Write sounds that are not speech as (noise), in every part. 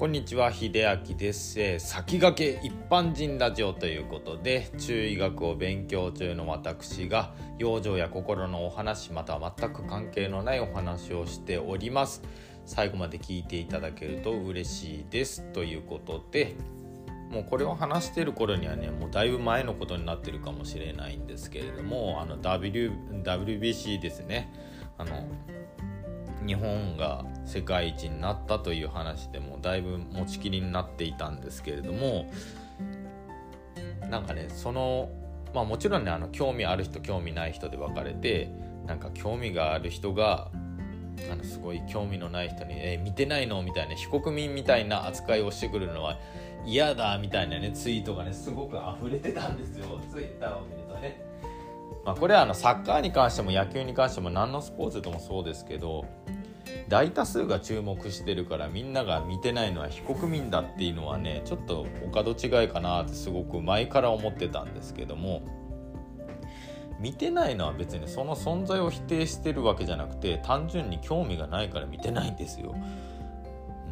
こんにちは秀明です、えー、先駆け一般人ラジオということで中医学を勉強中の私が養生や心のお話または全く関係のないお話をしております。最後まで聞いていただけると嬉しいです。ということでもうこれを話してる頃にはねもうだいぶ前のことになってるかもしれないんですけれどもあの、w、WBC ですね。あの日本が世界一になったという話でもだいぶ持ちきりになっていたんですけれどもなんかねそのまあもちろんねあの興味ある人興味ない人で分かれてなんか興味がある人があのすごい興味のない人に「えー、見てないの?」みたいな非国民みたいな扱いをしてくるのは嫌だみたいなねツイートがねすごく溢れてたんですよツイッターを見るとね。まあ、これはあのサッカーに関しても野球に関しても何のスポーツでもそうですけど大多数が注目してるからみんなが見てないのは非国民だっていうのはねちょっとお門違いかなってすごく前から思ってたんですけども見てないのは別にその存在を否定してるわけじゃなくて単純に興味がないから見てないんですよ。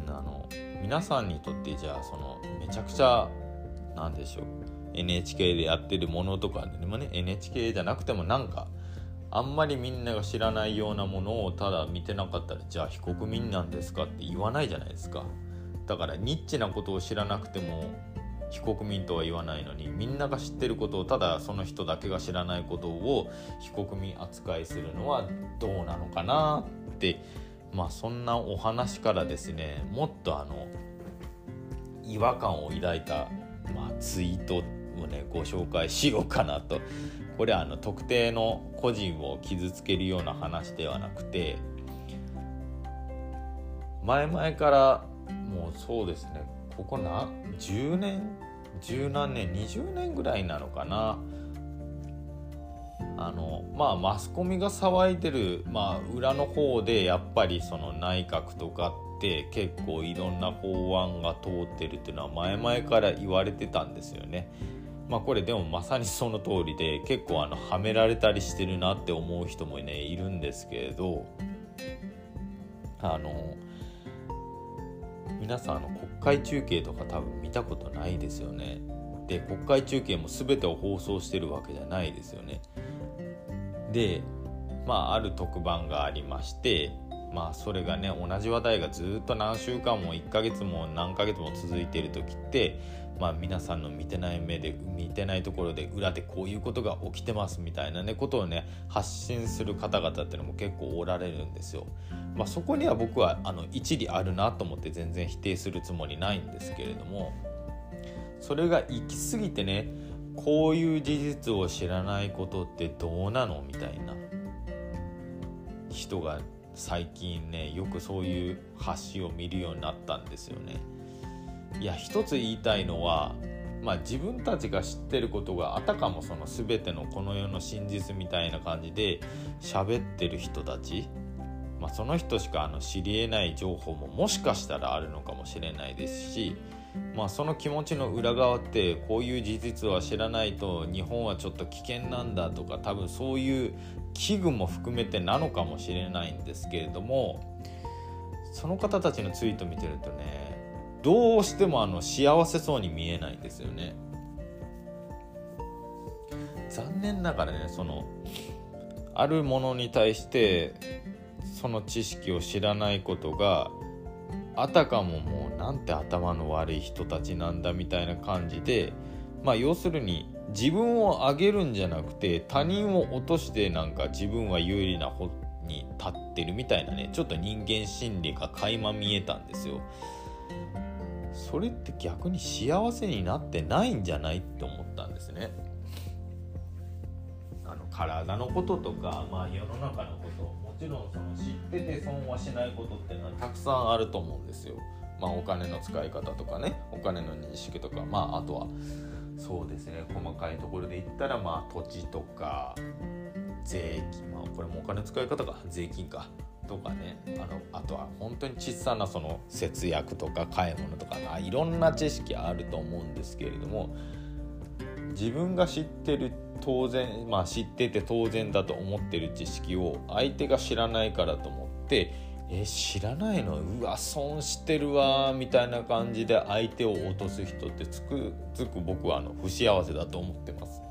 あの皆さんにとってじゃあそのめちゃくちゃなんでしょう NHK でやってるものとかでもね NHK じゃなくてもなんかあんまりみんなが知らないようなものをただ見てなかったらじゃあ非国民なんですかって言わないじゃないですか。だからニッチなことを知らなくても非国民とは言わないのにみんなが知ってることをただその人だけが知らないことを非国民扱いするのはどうなのかなってまあそんなお話からですねもっとあの違和感を抱いた、まあ、ツイートってをねご紹介しようかなと。これはあの特定の個人を傷つけるような話ではなくて前々からもうそうですね。ここな10年十何年20年ぐらいなのかな。あのまあマスコミが騒いでる、まあ、裏の方でやっぱりその内閣とかって結構いろんな法案が通ってるっていうのは前々から言われてたんですよね。まあこれでもまさにその通りで (laughs) 結構あのはめられたりしてるなって思う人もねいるんですけれどあの皆さんあの国会中継とか多分見たことないですよね。で国会中継も全てを放送してるわけじゃないですよね。でまあある特番がありましてまあそれがね同じ話題がずっと何週間も1ヶ月も何ヶ月も続いている時ってまあ、皆さんの見てない目で見てないところで裏でこういうことが起きてますみたいなねことをね発信する方々っていうのも結構おられるんですよ。まあ、そこには僕はあの一理あるなと思って全然否定するつもりないんですけれどもそれが行き過ぎてねこういう事実を知らないことってどうなのみたいな人が最近ねよくそういう発信を見るようになったんですよね。いや一つ言いたいのはまあ、自分たちが知ってることがあたかもその全てのこの世の真実みたいな感じで喋ってる人たち、まあ、その人しかあの知りえない情報ももしかしたらあるのかもしれないですし、まあ、その気持ちの裏側ってこういう事実は知らないと日本はちょっと危険なんだとか多分そういう危惧も含めてなのかもしれないんですけれどもその方たちのツイート見てるとねどうしてもあの幸せそうに見えないんですよね残念ながらねそのあるものに対してその知識を知らないことがあたかももうなんて頭の悪い人たちなんだみたいな感じでまあ要するに自分を上げるんじゃなくて他人を落としてなんか自分は有利な方に立ってるみたいなねちょっと人間心理が垣間見えたんですよ。それって逆に幸せになってないんじゃないって思ったんですね。あの体のこととか、まあ、世の中のこともちろんその知ってて損はしないことっていうのはたくさんあると思うんですよ。まあ、お金の使い方とかねお金の認識とか、まあ、あとはそうですね細かいところで言ったら、まあ、土地とか税金、まあ、これもお金使い方か税金かとかねあのあとは本当に小さなその節約とか買い物とかいろんな知識あると思うんですけれども自分が知ってる当然まあ知ってて当然だと思ってる知識を相手が知らないからと思ってえ知らないの？うわ損してるわみたいな感じで相手を落とす人ってつくつく僕はあの不幸せだと思ってます。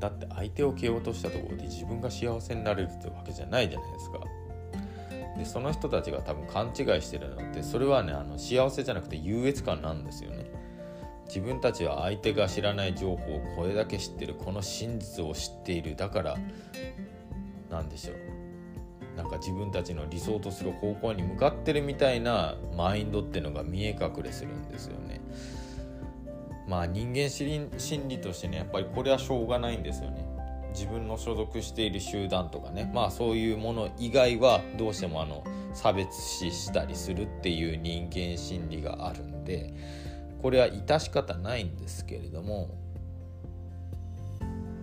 だって相手を蹴落としたところで自分が幸せになれるってわけじゃないじゃないですか。でその人たちが多分勘違いしてるのってそれはねあの幸せじゃなくて優越感なんですよね。自分たちは相手が知らない情報をこれだけ知ってる。この真実を知っている。だからなんでしょう。なんか自分たちの理想とする方向に向かってるみたいなマインドっていうのが見え隠れするんですよね。まあ人間心理としてねやっぱりこれはしょうがないんですよね。自分の所属している集団とかねまあそういうもの以外はどうしてもあの差別視したりするっていう人間心理があるんでこれは致し方ないんですけれども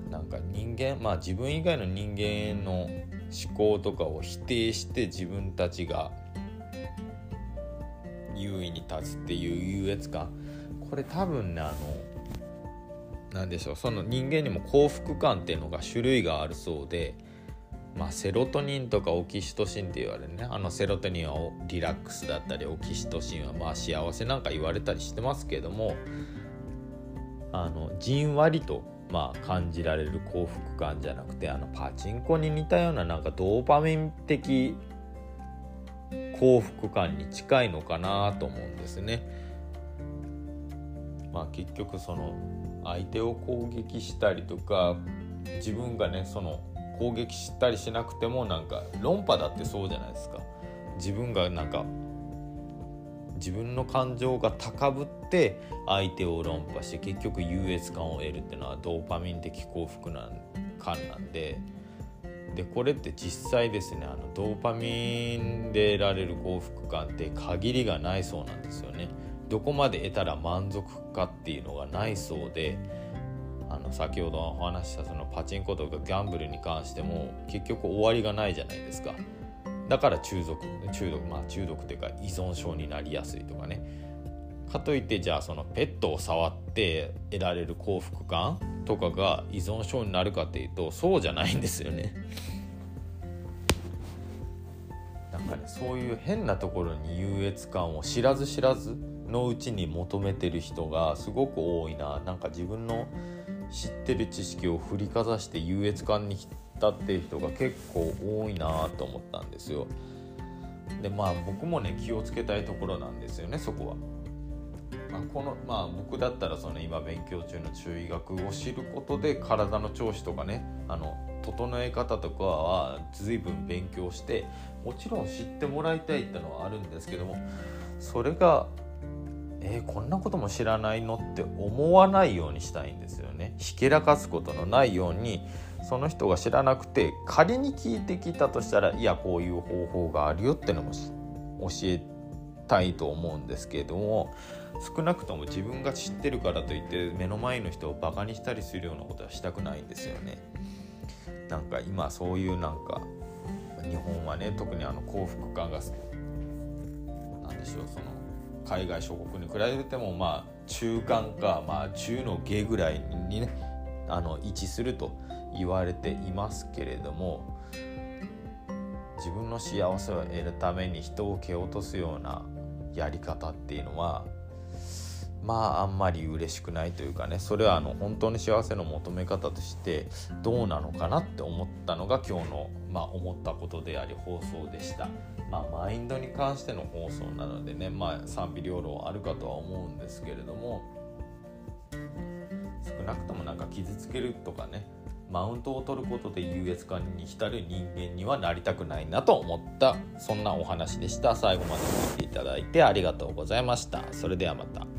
なんか人間まあ自分以外の人間の思考とかを否定して自分たちが優位に立つっていう優越感これ多分ねあの何でしょうその人間にも幸福感っていうのが種類があるそうでまあセロトニンとかオキシトシンって言われるねあのセロトニンはリラックスだったりオキシトシンはまあ幸せなんか言われたりしてますけどもあのじんわりとまあ、感じられる幸福感じゃなくてあのパチンコに似たようななんかドーパミン的幸福感に近いのかなと思うんですね。まあ、結局その相手を攻撃したりとか自分がねその攻撃したりしなくてもなんか論破だってそうじゃないですか。自分がなんか自分の感情が高ぶって相手を論破して結局優越感を得るっていうのはドーパミン的幸福な感なんででこれって実際ですねあのドーパミンで得られる幸福感って限りがないそうなんですよね。どこまで得たら満足かっていうのがないそうであの先ほどお話したそのパチンコとかギャンブルに関しても結局終わりがないじゃないですか。だから中毒中毒まあ中毒っていうか依存症になりやすいとかねかといってじゃあそのペットを触って得られる幸福感とかが依存症になるかっていうとそうじゃないんですよね。なんかねそういう変なところに優越感を知らず知らずのうちに求めてる人がすごく多いななんか自分の知ってる知識を振りかざして優越感にったっていう人が結構多いなと思ったんですよ。でまあ僕もね気をつけたいところなんですよねそこは。まあ、このまあ僕だったらその今勉強中の中医学を知ることで体の調子とかねあの整え方とかは随分勉強してもちろん知ってもらいたいってのはあるんですけどもそれがえー、こんなことも知らないのって思わないようにしたいんですよね。ひけらかすことのないようにその人が知らなくて仮に聞いてきたとしたらいやこういう方法があるよってのも教えたいと思うんですけども少なくとも自分が知ってるからといって目の前の人をバカにしたりするようなことはしたくないんですよね。なんか今そういうなんか日本はね特にあの幸福感が何でしょうその海外諸国に比べてもまあ中間かまあ中の下ぐらいにねあの位置すると言われていますけれども自分の幸せを得るために人を蹴落とすようなやり方っていうのはまああんまり嬉しくないというかね。それはあの本当に幸せの求め方としてどうなのかなって思ったのが今日の、まあ、思ったことであり放送でした。まあ、マインドに関しての放送なのでね、まあ、賛否両論あるかとは思うんですけれども少なくともなんか傷つけるとかねマウントを取ることで優越感に浸る人間にはなりたくないなと思ったそんなお話でした。最後まで聞いていただいてありがとうございました。それではまた。